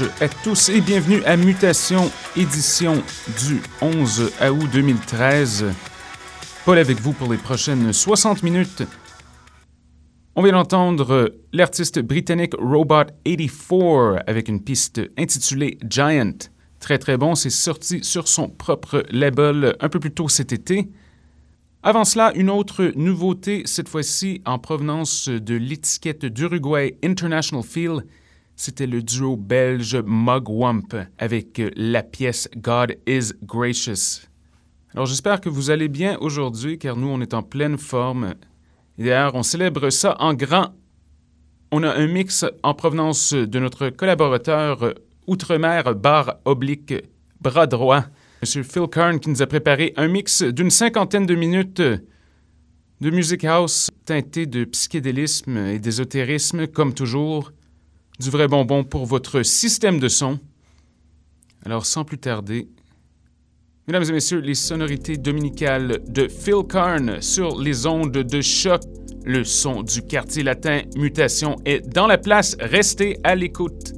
Dimanche à tous et bienvenue à Mutation, édition du 11 août 2013. Paul avec vous pour les prochaines 60 minutes. On vient d'entendre l'artiste britannique Robot 84 avec une piste intitulée Giant. Très très bon, c'est sorti sur son propre label un peu plus tôt cet été. Avant cela, une autre nouveauté, cette fois-ci en provenance de l'étiquette d'Uruguay International Feel. C'était le duo belge Mugwump avec la pièce God is Gracious. Alors j'espère que vous allez bien aujourd'hui car nous on est en pleine forme. D'ailleurs, on célèbre ça en grand. On a un mix en provenance de notre collaborateur Outre-mer barre oblique bras droit M. Phil Karn qui nous a préparé un mix d'une cinquantaine de minutes de music house teintée de psychédélisme et d'ésotérisme, comme toujours. Du vrai bonbon pour votre système de son. Alors, sans plus tarder, mesdames et messieurs, les sonorités dominicales de Phil Karn sur les ondes de choc. Le son du quartier latin Mutation est dans la place. Restez à l'écoute.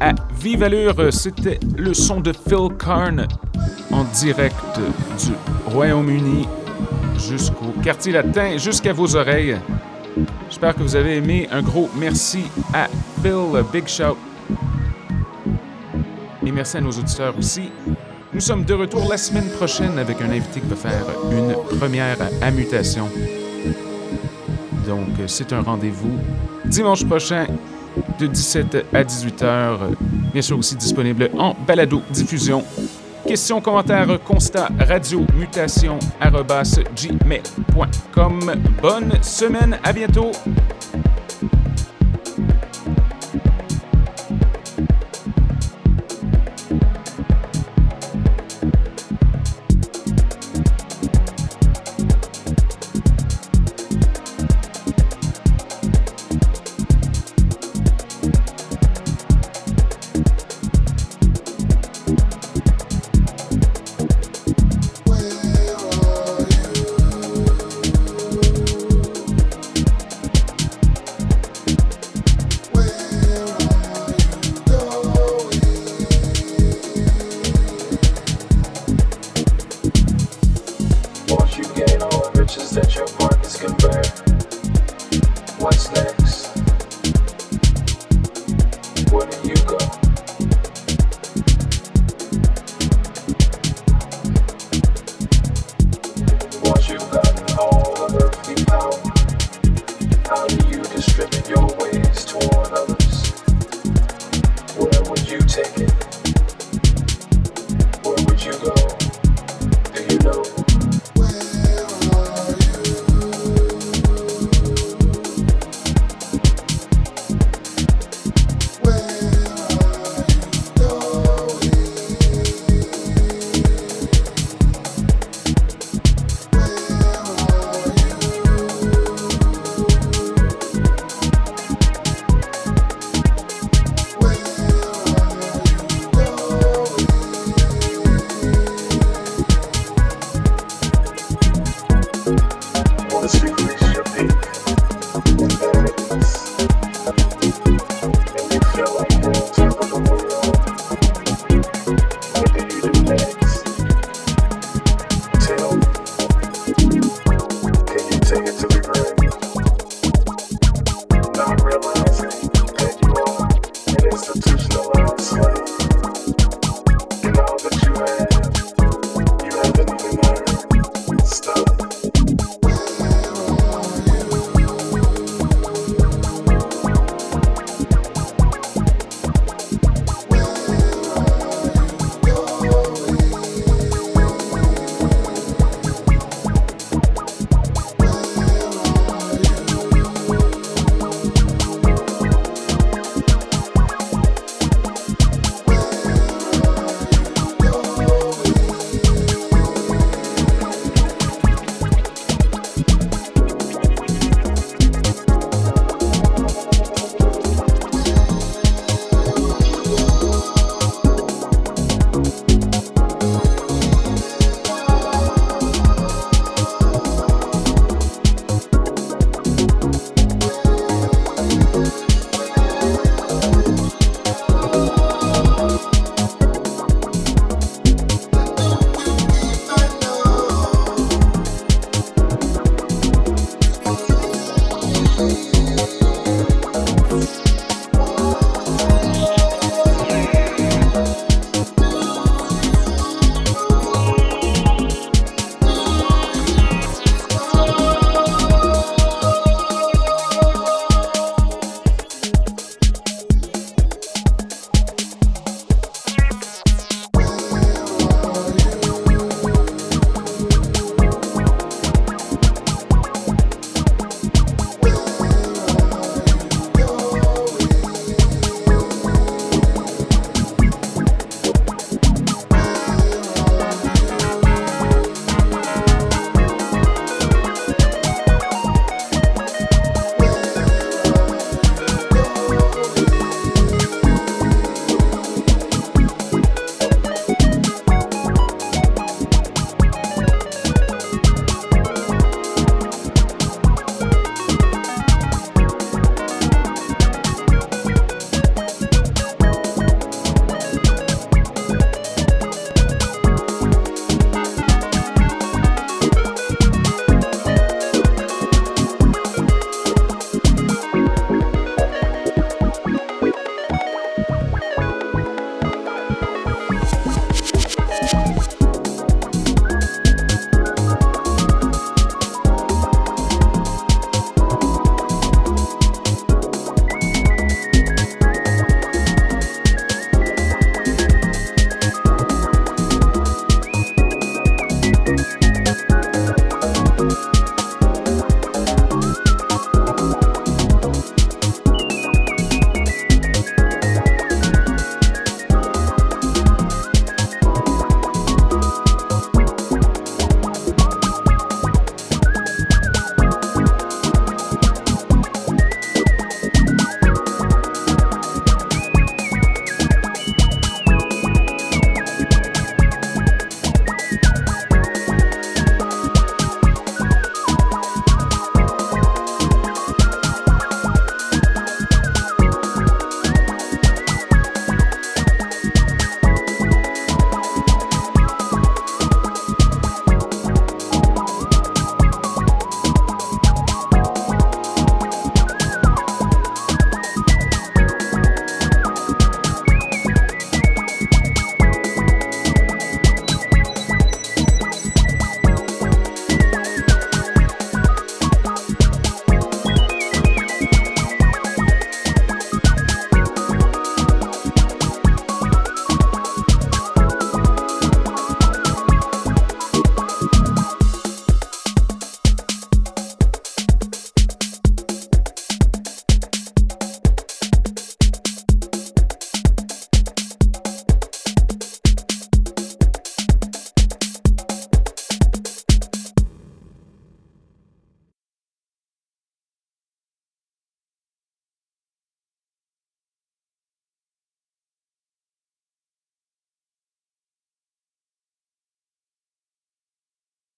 À vive allure. C'était le son de Phil Karn en direct du Royaume-Uni jusqu'au quartier latin, jusqu'à vos oreilles. J'espère que vous avez aimé. Un gros merci à Phil, big shout. Et merci à nos auditeurs aussi. Nous sommes de retour la semaine prochaine avec un invité qui va faire une première à mutation. Donc, c'est un rendez-vous dimanche prochain de 17 à 18 h. Bien sûr aussi disponible en balado diffusion. Questions, commentaires, constats, radio, mutation, gmail.com. Bonne semaine, à bientôt! what do you